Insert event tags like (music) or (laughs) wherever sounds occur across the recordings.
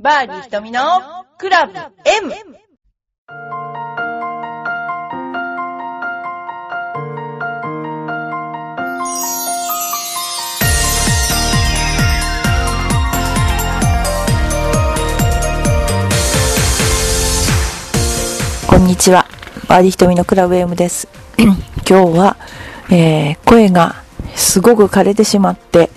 バーディー瞳のクラブ M! こんにちは。バーディー瞳のクラブ M です。(clears throat) 今日は、えー声がすごく枯れてしまって、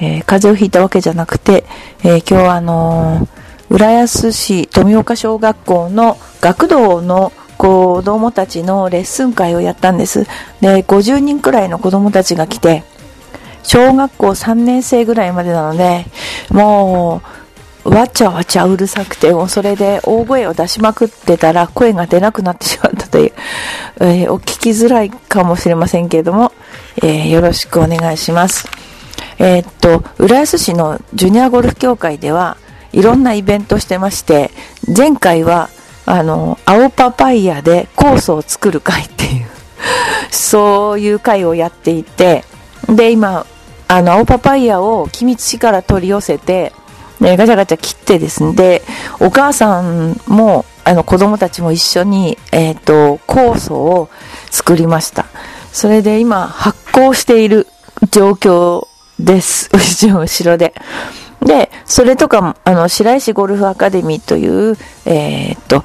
えー風邪をひいたわけじゃなくて、えー今日はあのー浦安市富岡小学校の学童の子供たちのレッスン会をやったんです。で、50人くらいの子供たちが来て、小学校3年生ぐらいまでなので、もう、わちゃわちゃうるさくて、もうそれで大声を出しまくってたら声が出なくなってしまったという、えーお聞きづらいかもしれませんけれども、えーよろしくお願いします。えーっと、浦安市のジュニアゴルフ協会では、いろんなイベントしてまして、前回は、あの、青パパイヤでコースを作る会っていう、(laughs) そういう会をやっていて、で、今、あの、青パパイヤを君津市から取り寄せて、ね、ガチャガチャ切ってですね、で、お母さんも、あの、子供たちも一緒に、えっ、と、酵素を作りました。それで今、発酵している状況です。(laughs) 後ろで。で、それとかも、あの、白石ゴルフアカデミーという、えーっと、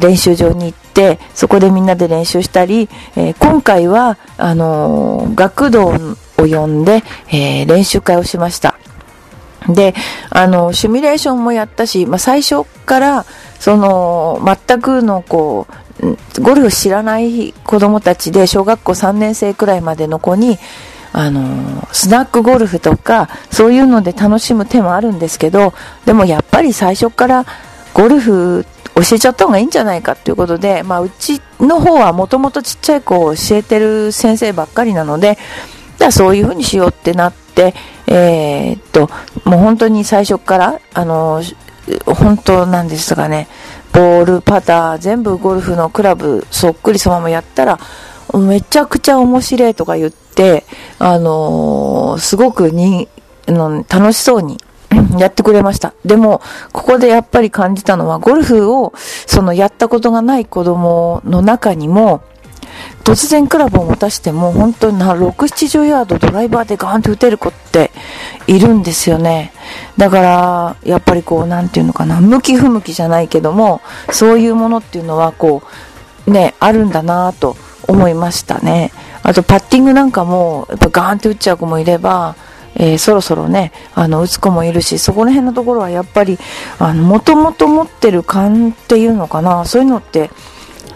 練習場に行って、そこでみんなで練習したり、えー今回は、あのー学童を呼んで、え練習会をしました。で、あの、シミュレーションもやったし、まあ、最初から、その、全くの、こう、ゴルフ知らない子供たちで、小学校3年生くらいまでの子に、あの、スナックゴルフとか、そういうので楽しむ手もあるんですけど、でもやっぱり最初からゴルフ教えちゃった方がいいんじゃないかっていうことで、まあ、うちの方はもともとちっちゃい子を教えてる先生ばっかりなので、じゃあそういうふうにしようってなって、えーっと、もう本当に最初から、あの、本当なんですかね、ボール、パター、全部ゴルフのクラブ、そっくりそのままやったら、めちゃくちゃ面白いとか言って、あのーすごくに、の楽しそうにやってくれました。でも、ここでやっぱり感じたのは、ゴルフを、そのやったことがない子供の中にも、突然クラブを持たしても、本当にな6、70ヤードドライバーでガーンと打てる子っているんですよね。だから、やっぱりこう、なんていうのかな、向き不向きじゃないけども、そういうものっていうのは、こう、ね、あるんだなぁと思いましたね。あと、パッティングなんかも、やっぱガーンって打っちゃう子もいれば、えーそろそろね、あの、打つ子もいるし、そこら辺のところはやっぱり、あの、もともと持ってる感っていうのかな、そういうのって、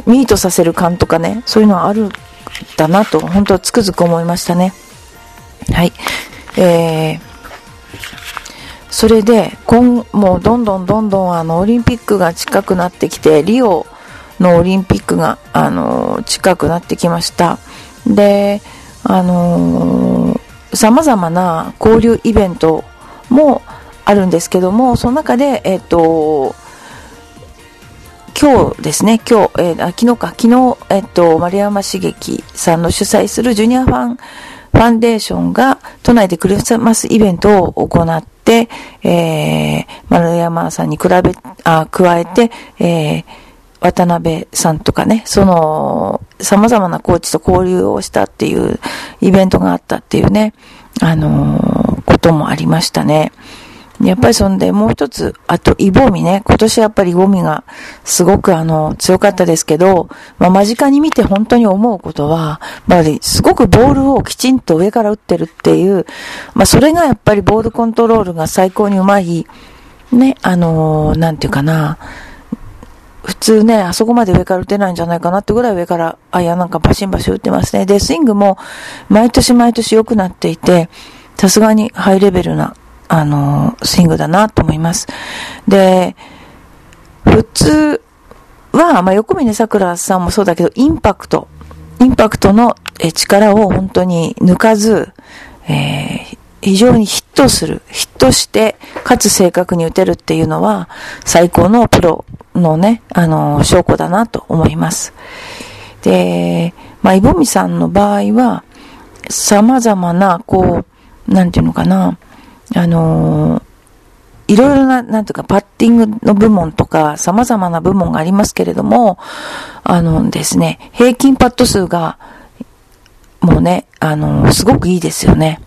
ミートさせる感とかね、そういうのはあるんだなと、本当つくづく思いましたね。はい。えー、それで、今、もうどんどんどんどんあの、オリンピックが近くなってきて、リオのオリンピックが、あの、近くなってきました。で、あの様々な交流イベントもあるんですけども、その中で、えっ、と、今日ですね、今日、えー昨日か、昨日、えっと、丸山茂樹さんの主催するジュニアファン、ファンデーションが都内でクリスマスイベントを行って、えー、丸山さんに比べ、あ、加えて、えー、渡辺さんとかね、その、様々なコーチと交流をしたっていうイベントがあったっていうね、あのーこともありましたね。やっぱりそんで、もう一つ、あと、イボミね。今年やっぱりイボミがすごくあの、強かったですけど、まあ、間近に見て本当に思うことは、やっぱりすごくボールをきちんと上から打ってるっていう、まあ、それがやっぱりボールコントロールが最高にうまい、ね、あのーなんていうかな、普通ね、あそこまで上から打てないんじゃないかなってぐらい上から、あ、いや、なんかバシンバシン打ってますね。で、スイングも毎年毎年良くなっていて、さすがにハイレベルな、あのースイングだなと思います。で、普通は、まあ、横峰桜さんもそうだけど、インパクト、インパクトの力を本当に抜かず、えー非常にトする、ヒットして、かつ正確に打てるっていうのは、最高のプロのね、あの、証拠だなと思います。で、まあ、イボミさんの場合は、様々な、こう、なんていうのかな、あの、いろいろな、なんていうか、パッティングの部門とか、様々な部門がありますけれども、あのですね、平均パット数が、もうね、あの、すごくいいですよね。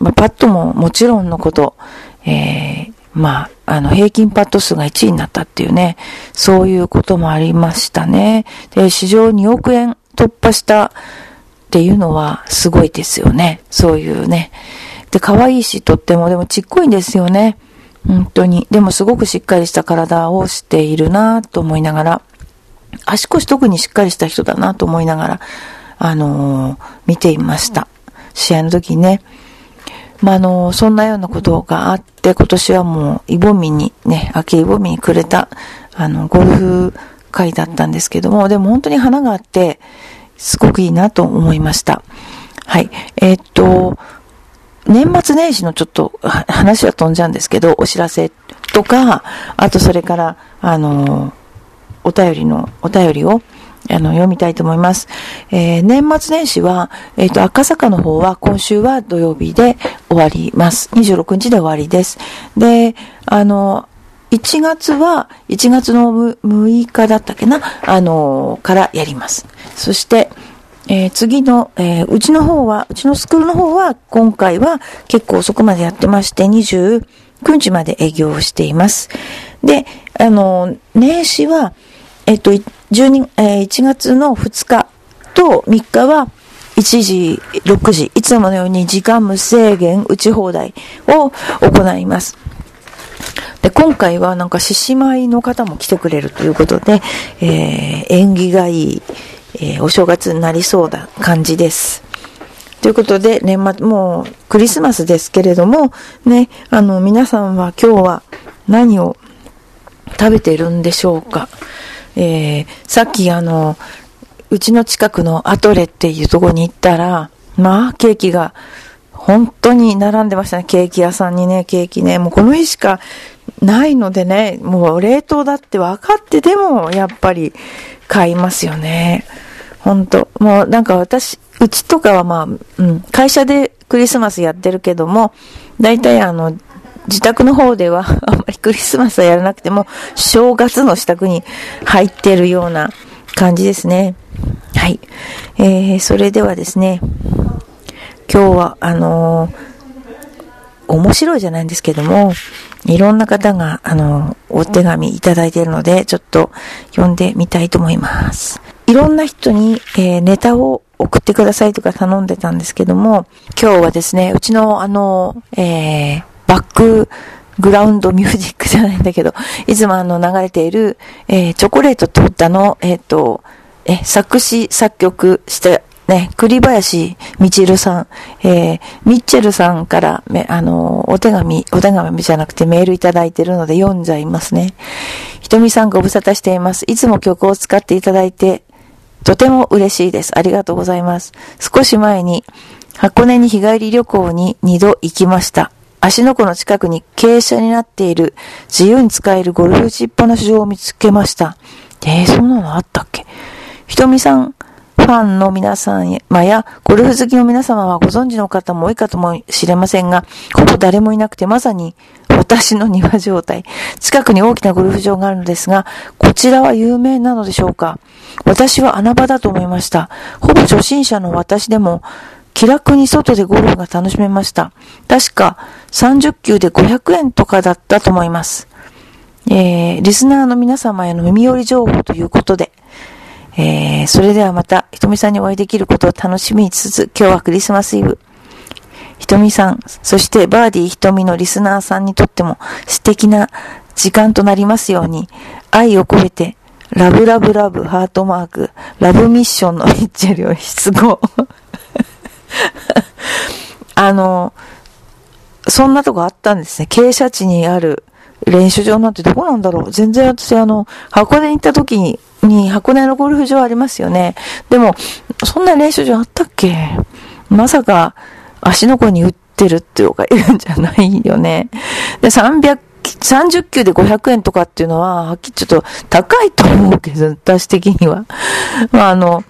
まあ、パットももちろんのこと、えー、まあ、あの、平均パット数が1位になったっていうね、そういうこともありましたね。で、市場2億円突破したっていうのはすごいですよね。そういうね。で、可愛いし、とっても、でもちっこいんですよね。本当に。でもすごくしっかりした体をしているなと思いながら、足腰特にしっかりした人だなと思いながら、あのー、見ていました。試合の時にね。まあ、あの、そんなようなことがあって、今年はもう、イボミにね、秋イボミにくれた、あの、ゴルフ会だったんですけども、でも本当に花があって、すごくいいなと思いました。はい。えー、っと、年末年始のちょっと話は飛んじゃうんですけど、お知らせとか、あとそれから、あの、お便りの、お便りを、あの、読みたいと思います。えー、年末年始は、えっ、ー、と、赤坂の方は今週は土曜日で終わります。26日で終わりです。で、あの、1月は、1月の6日だったっけな、あの、からやります。そして、えー、次の、えー、うちの方は、うちのスクールの方は、今回は結構遅くまでやってまして、29日まで営業をしています。で、あの、年始は、えっと、12、えー、1月の2日と3日は、1時、6時、いつものように時間無制限打ち放題を行います。で、今回はなんか獅子舞の方も来てくれるということで、えー、縁起がいい、えー、お正月になりそうな感じです。ということで、年末、もうクリスマスですけれども、ね、あの、皆さんは今日は何を食べてるんでしょうか。えー、さっきあの、うちの近くのアトレっていうとこに行ったら、まあ、ケーキが本当に並んでましたね。ケーキ屋さんにね、ケーキね。もうこの日しかないのでね、もう冷凍だって分かってでも、やっぱり買いますよね。本当もうなんか私、うちとかはまあ、うん、会社でクリスマスやってるけども、大体あの、自宅の方では (laughs) あんまりクリスマスはやらなくても、正月の支度に入ってるような感じですね。はい。えー、それではですね、今日は、あのー、面白いじゃないんですけども、いろんな方が、あの、お手紙いただいているので、ちょっと読んでみたいと思います。いろんな人に、えー、ネタを送ってくださいとか頼んでたんですけども、今日はですね、うちのあの、えー、バックグラウンドミュージックじゃないんだけど、いつもあの流れている、えー、チョコレートトータの、えっ、ー、と、え、作詞、作曲してね、栗林みちるさん、えー、ミッチェルさんから、め、あの、お手紙、お手紙じゃなくてメールいただいてるので読んじゃいますね。ひとみさんご無沙汰しています。いつも曲を使っていただいて、とても嬉しいです。ありがとうございます。少し前に、箱根に日帰り旅行に2度行きました。足の湖の近くに傾斜になっている自由に使えるゴルフ打ちっぱなし場を見つけました。えー、そんなのあったっけ？ひとみさん、ファンの皆様や、ゴルフ好きの皆様はご存知の方も多いかともしれませんが、ほぼ誰もいなくてまさに私の庭状態。近くに大きなゴルフ場があるのですが、こちらは有名なのでしょうか？私は穴場だと思いました。ほぼ初心者の私でも、気楽に外でゴルフが楽しめました。確か30球で500円とかだったと思います。えー、リスナーの皆様への耳寄り情報ということで、えー、それではまた、ひとみさんにお会いできることを楽しみにつつ、今日はクリスマスイブ。ひとみさん、そしてバーディーひとみのリスナーさんにとっても素敵な時間となりますように、愛を込めて、ラブラブラブハートマーク、ラブミッションのミッチェルを出語。(laughs) あの、そんなとこあったんですね。傾斜地にある練習場なんてどこなんだろう全然私あの、箱根に行った時にに箱根のゴルフ場ありますよね。でも、そんな練習場あったっけ？まさか、足の子に打ってるっていうか言うんじゃないよね。で、300、30球で500円とかっていうのは、はっきりちょっと高いと思うけど、私的には。まあ、あの、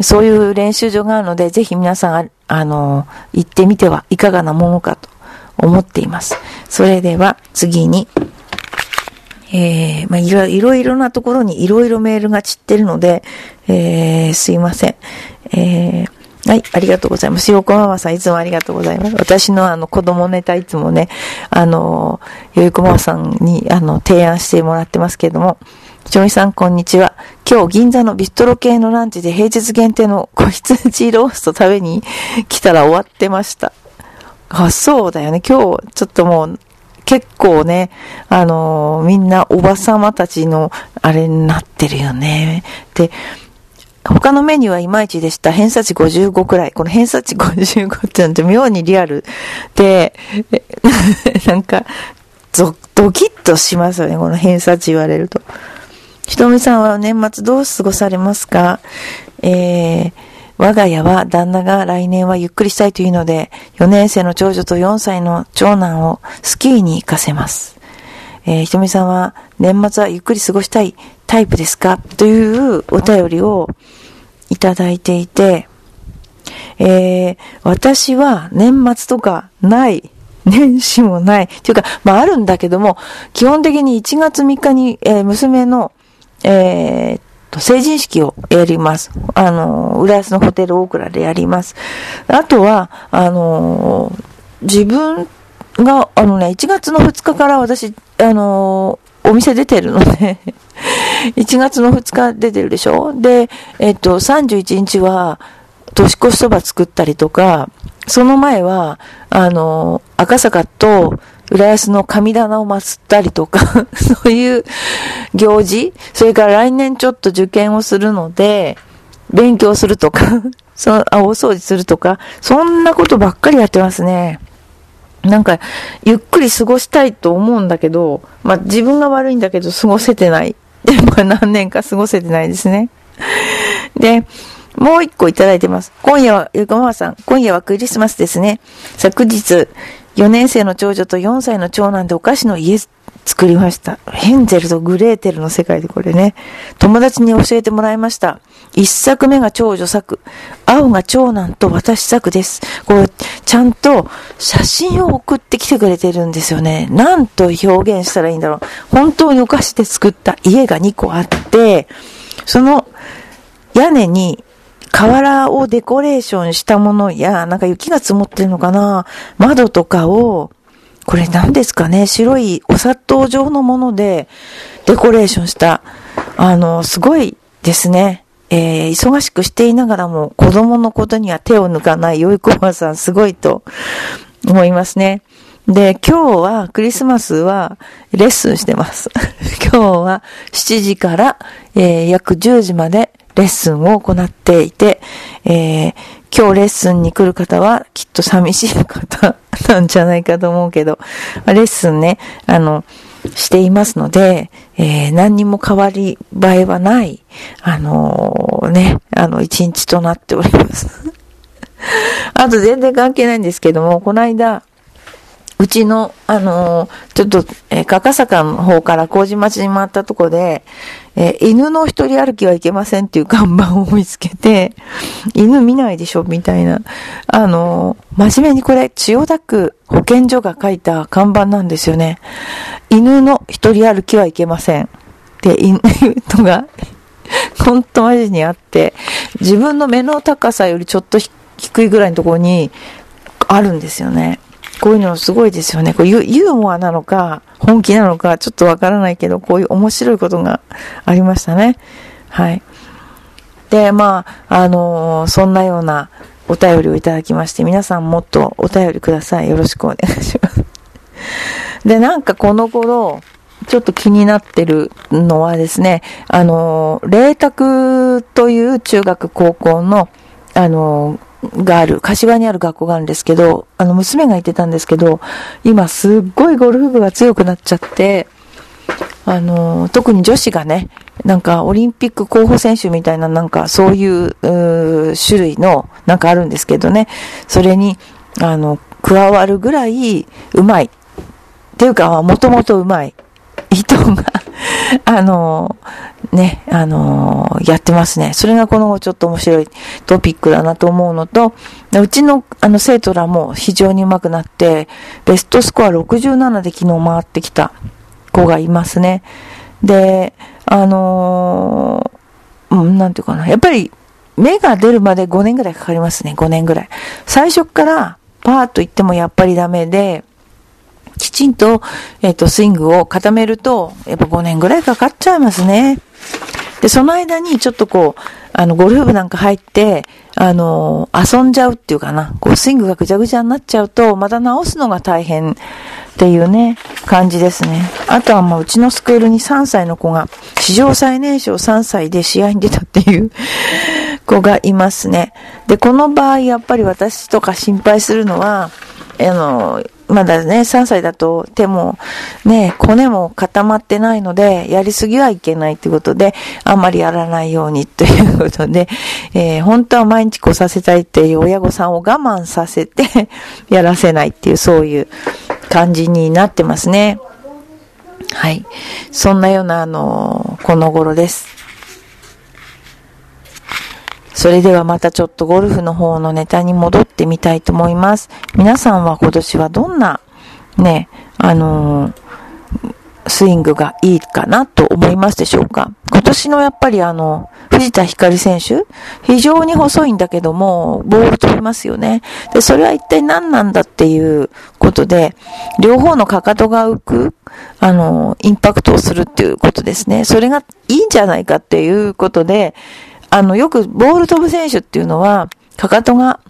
そういう練習場があるので、ぜひ皆さん、あの、行ってみてはいかがなものかと思っています。それでは次に、えー、まあ、いろいろなところにいろいろメールが散ってるので、えー、すいません。えーはい、ありがとうございます。横ママさん、いつもありがとうございます。私のあの子供ネタいつもね、あの、よいこママさんにあの提案してもらってますけれども、ちょいさん、こんにちは。今日、銀座のビストロ系のランチで平日限定の子羊ロースト食べに来たら終わってました。あ、そうだよね。今日、ちょっともう、結構ね、あのー、みんなおばさまたちのあれになってるよね。で、他のメニューはいまいちでした。偏差値55くらい。この偏差値55ってなんて妙にリアルで、(laughs) なんか、ドキッとしますよね。この偏差値言われると。ひとみさんは年末どう過ごされますか？えー、我が家は旦那が来年はゆっくりしたいというので、4年生の長女と4歳の長男をスキーに行かせます。えー、ひとみさんは年末はゆっくり過ごしたいタイプですか？というお便りをいただいていて、えー、私は年末とかない。年始もない。というか、まああるんだけども、基本的に1月3日に、えー、娘の、えー、と、成人式をやります。あの、浦安のホテルオークラでやります。あとは、あの、自分が、あのね、1月の2日から私、あの、お店出てるので (laughs) 1月の2日出てるでしょ？で、えっと、31日は、年越しそば作ったりとか、その前は、あの、赤坂と、浦安の神棚を祀ったりとか (laughs) そういう行事、それから来年ちょっと受験をするので、勉強するとか (laughs) そのあ、大掃除するとか、そんなことばっかりやってますね。なんか、ゆっくり過ごしたいと思うんだけど、まあ自分が悪いんだけど過ごせてない。で、まあ何年か過ごせてないですね。で、もう一個いただいてます。今夜は、ゆかまさん、今夜はクリスマスですね。昨日、4年生の長女と4歳の長男でお菓子の家作りました。ヘンゼルとグレーテルの世界でこれね。友達に教えてもらいました。一作目が長女作。青が長男と私作です。これ、ちゃんと写真を送ってきてくれてるんですよね。なんと表現したらいいんだろう。本当にお菓子で作った家が2個あって、その屋根に瓦をデコレーションしたものや、なんか雪が積もってるのかな窓とかを、これ何ですかね白いお砂糖状のものでデコレーションした、あの、すごいですね。えー、忙しくしていながらも子供のことには手を抜かない良い子ばさんすごいと思いますね。で、今日はクリスマスはレッスンしてます。(laughs) 今日は7時から、えー、約10時までレッスンを行っていて、えー、今日レッスンに来る方はきっと寂しい方 (laughs) なんじゃないかと思うけど、レッスンね、あの、していますので、えー、何にも変わり映えはない、あのー、ね、あの、一日となっております。(laughs) あと全然関係ないんですけども、この間、うちの、あのー、ちょっと、えー、赤坂の方から麹町に回ったとこで、えー、犬の一人歩きはいけませんっていう看板を見つけて、(laughs) 犬見ないでしょみたいな。あのー、真面目にこれ、千代田区保健所が書いた看板なんですよね。犬の一人歩きはいけません。で、犬と (laughs) が、本当マジにあって、自分の目の高さよりちょっと低いぐらいのところにあるんですよね。こういうのすごいですよね。こうユユーモアなのか、本気なのか、ちょっとわからないけど、こういう面白いことがありましたね。はい。で、まあ、あのー、そんなようなお便りをいただきまして、皆さんもっとお便りください。よろしくお願いします。で、なんかこの頃、ちょっと気になってるのはですね、あのー、霊卓という中学高校の、あのがある、柏にある学校があるんですけど、あの、娘が言ってたんですけど、今すっごいゴルフ部が強くなっちゃって、あの、特に女子がね、なんかオリンピック候補選手みたいななんかそういう種類のなんかあるんですけどね、それに、あの、加わるぐらい上手い。っていうか、もともと上手い人があの、ね、あのー、やってますね。それがこのちょっと面白いトピックだなと思うのと、うちのあの生徒らも非常に上手くなって、ベストスコア67で昨日回ってきた子がいますね。で、あのー、うん、なんていうかな。やっぱり、芽が出るまで5年ぐらいかかりますね。5年ぐらい。最初からパーッと言ってもやっぱりダメで、きちんと、えっ、ー、と、スイングを固めると、やっぱ5年ぐらいかかっちゃいますね。で、その間にちょっとこう、あの、ゴルフ部なんか入って、あの、遊んじゃうっていうかな、こう、スイングがぐちゃぐちゃになっちゃうと、また直すのが大変っていうね、感じですね。あとはまあ、うちのスクールに3歳の子が、史上最年少3歳で試合に出たっていう (laughs) 子がいますね。で、この場合、やっぱり私とか心配するのは、あの、まだね、3歳だと手もね、骨も固まってないので、やりすぎはいけないってことで、あんまりやらないようにということで、えー、本当は毎日来させたいっていう親御さんを我慢させて (laughs) やらせないっていう、そういう感じになってますね。はい。そんなような、あの、この頃です。それではまたちょっとゴルフの方のネタに戻ってみたいと思います。皆さんは今年はどんな、ね、あのー、スイングがいいかなと思いますでしょうか今年のやっぱりあの、藤田光選手非常に細いんだけども、ボール飛びますよね。で、それは一体何なんだっていうことで、両方のかかとが浮く、あの、インパクトをするっていうことですね。それがいいんじゃないかっていうことで、あの、よくボール飛ぶ選手っていうのは、かかとが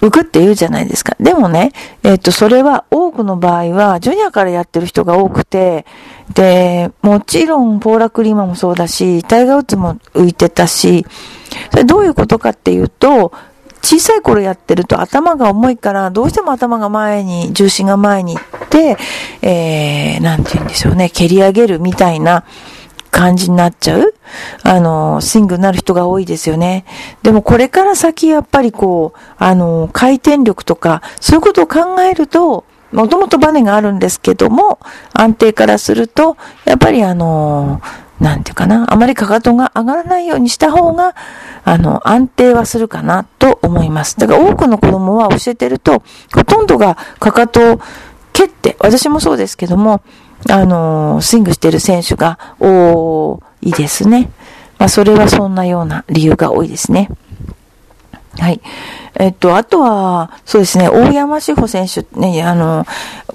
浮くって言うじゃないですか。でもね、えっ、と、それは多くの場合は、ジュニアからやってる人が多くて、で、もちろん、ポーラ・クリーマもそうだし、タイガー・ウッズも浮いてたし、それどういうことかっていうと、小さい頃やってると頭が重いから、どうしても頭が前に、重心が前に行って、えー、なんて言うんでしょうね、蹴り上げるみたいな、感じになっちゃう？あの、スイングになる人が多いですよね。でもこれから先やっぱりこう、あの、回転力とか、そういうことを考えると、もともとバネがあるんですけども、安定からすると、やっぱりあの、なんていうかな、あまりかかとが上がらないようにした方が、あの、安定はするかなと思います。だから多くの子供は教えてると、ほとんどがかかとを蹴って、私もそうですけども、あの、スイングしてる選手が多いですね。まあ、それはそんなような理由が多いですね。はい。えっと、あとは、そうですね、大山志保選手ね、あの、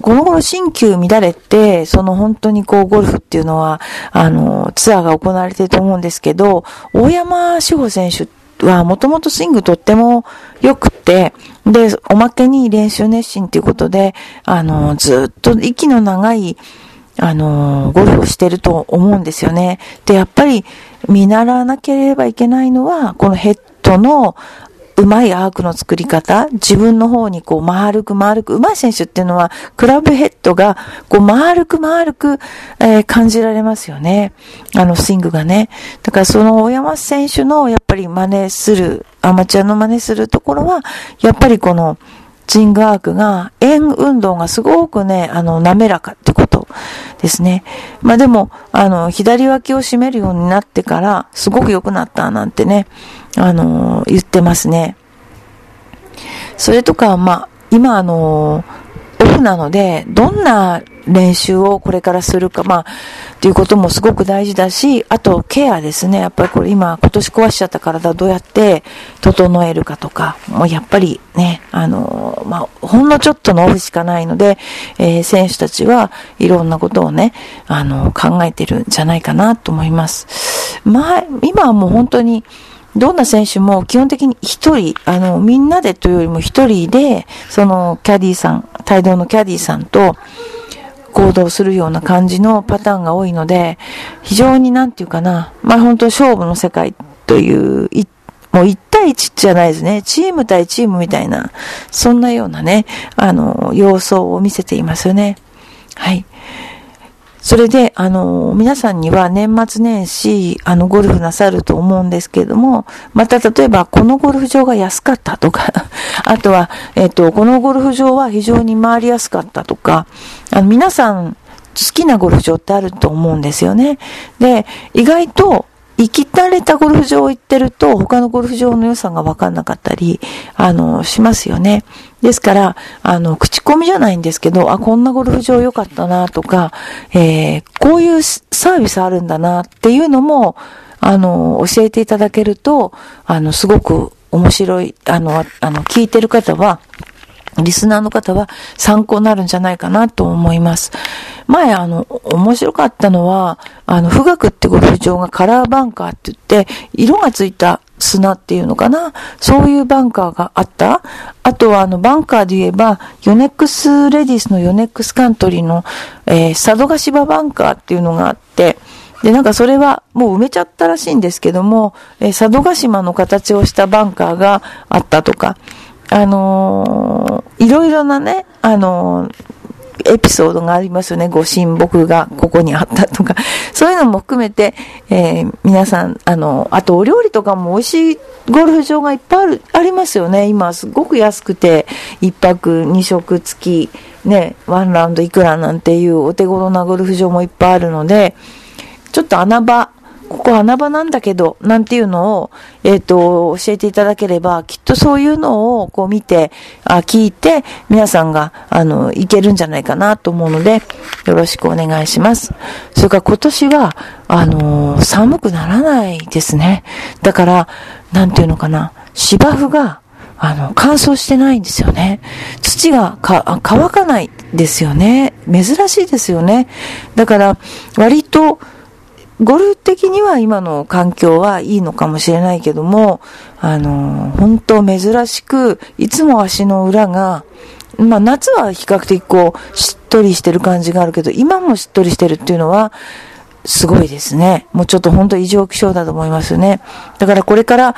この頃新旧乱れて、その本当にこう、ゴルフっていうのは、あの、ツアーが行われてると思うんですけど、大山志保選手はもともとスイングとっても良くて、で、おまけに練習熱心ということで、あの、ずっと息の長い、あの、ゴルフをしてると思うんですよね。で、やっぱり見習わなければいけないのは、このヘッドのうまいアークの作り方、自分の方にこう丸く丸く、うまい選手っていうのは、クラブヘッドがこう丸く丸く、えー、感じられますよね。あのスイングがね。だからその大山選手のやっぱり真似する、アマチュアの真似するところは、やっぱりこの、ジングアークが、円運動がすごくね、あの、滑らかってことですね。まあでも、あの、左脇を締めるようになってから、すごく良くなったなんてね、あの、言ってますね。それとか、まあ、今あの、オフなので、どんな練習をこれからするか、まあ、っていうこともすごく大事だし、あとケアですね。やっぱりこれ今、今年壊しちゃった体どうやって整えるかとか、もうやっぱりね、あの、まあ、ほんのちょっとのオフしかないので、えー、選手たちはいろんなことをね、あの、考えてるんじゃないかなと思います。まあ、今はもう本当に、どんな選手も基本的に一人、あの、みんなでというよりも一人で、そのキャディーさん、帯同のキャディーさんと行動するような感じのパターンが多いので、非常になんていうかな、まあ本当勝負の世界という、いもう1対1じゃないですね。チーム対チームみたいな、そんなようなね、あの、様相を見せていますよね。はい。それで、あの、皆さんには年末年始、あの、ゴルフなさると思うんですけれども、また例えば、このゴルフ場が安かったとか、(laughs) あとは、えっ、と、このゴルフ場は非常に回りやすかったとか、あの、皆さん、好きなゴルフ場ってあると思うんですよね。で、意外と、行き慣れたゴルフ場行ってると、他のゴルフ場の良さが分かんなかったり、あの、しますよね。ですから、あの、口コミじゃないんですけど、あ、こんなゴルフ場良かったなとか、えー、こういうサービスあるんだなっていうのも、あの、教えていただけると、あの、すごく面白い、あの、あの、聞いてる方は、リスナーの方は参考になるんじゃないかなと思います。前、あの、面白かったのは、あの、富岳ってゴルフ場がカラーバンカーって言って、色がついた砂っていうのかな。そういうバンカーがあった。あとは、あの、バンカーで言えば、ヨネックスレディスのヨネックスカントリーの、えー、佐渡島バンカーっていうのがあって、で、なんかそれはもう埋めちゃったらしいんですけども、えー、佐渡島の形をしたバンカーがあったとか、あのー、いろいろなね、あのー、エピソードがありますよね。ご神木がここにあったとか。(laughs) そういうのも含めて、えー、皆さん、あの、あとお料理とかも美味しいゴルフ場がいっぱいある、ありますよね。今すごく安くて、一泊二食付き、ね、ワンラウンドいくらなんていうお手頃なゴルフ場もいっぱいあるので、ちょっと穴場ここ穴場なんだけど、なんていうのを、えっ、ー、と、教えていただければ、きっとそういうのをこう見て、あ聞いて、皆さんが、あの、いけるんじゃないかなと思うので、よろしくお願いします。それから今年は、あの寒くならないですね。だから、なんていうのかな、芝生が、あの、乾燥してないんですよね。土がか乾かないですよね。珍しいですよね。だから、割と、ゴルフ的には今の環境はいいのかもしれないけども、あの、本当珍しく、いつも足の裏が、まあ夏は比較的こう、しっとりしてる感じがあるけど、今もしっとりしてるっていうのは、すごいですね。もうちょっと本当異常気象だと思いますね。だからこれから、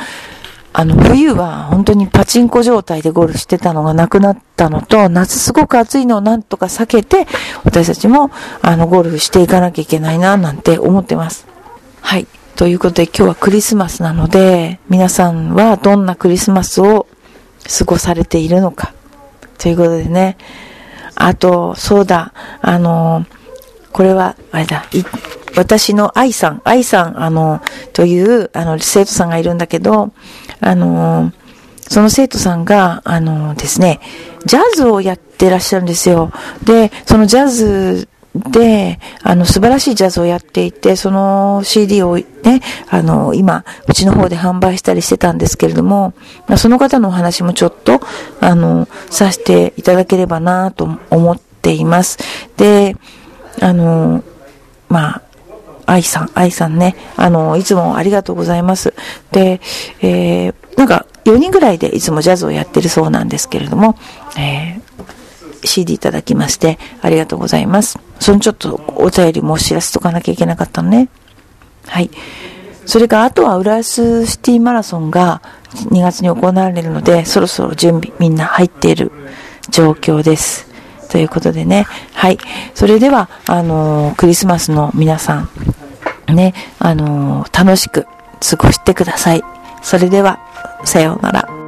あの、冬は本当にパチンコ状態でゴルフしてたのがなくなったのと、夏すごく暑いのをなんとか避けて、私たちも、あの、ゴルフしていかなきゃいけないな、なんて思ってます。はい。ということで今日はクリスマスなので、皆さんはどんなクリスマスを過ごされているのか。ということでね。あと、そうだ、あの、これは、あれだ、私の愛さん、愛さん、あの、という、あの、生徒さんがいるんだけど、あの、その生徒さんが、あのですね、ジャズをやってらっしゃるんですよ。で、そのジャズで、あの、素晴らしいジャズをやっていて、その CD をね、あの、今、うちの方で販売したりしてたんですけれども、まあ、その方のお話もちょっと、あの、させていただければなと思っています。で、あの、まあ、愛さん、愛さんね、あの、いつもありがとうございます。で、えー、なんか、4人ぐらいでいつもジャズをやってるそうなんですけれども、えー、CD いただきまして、ありがとうございます。そのちょっとお便りも知らせとかなきゃいけなかったのね。はい。それからあとは浦安シティマラソンが2月に行われるので、そろそろ準備みんな入っている状況です。ということでね。はい。それでは、あのー、クリスマスの皆さん、ね、あのー、楽しく過ごしてください。それでは、さようなら。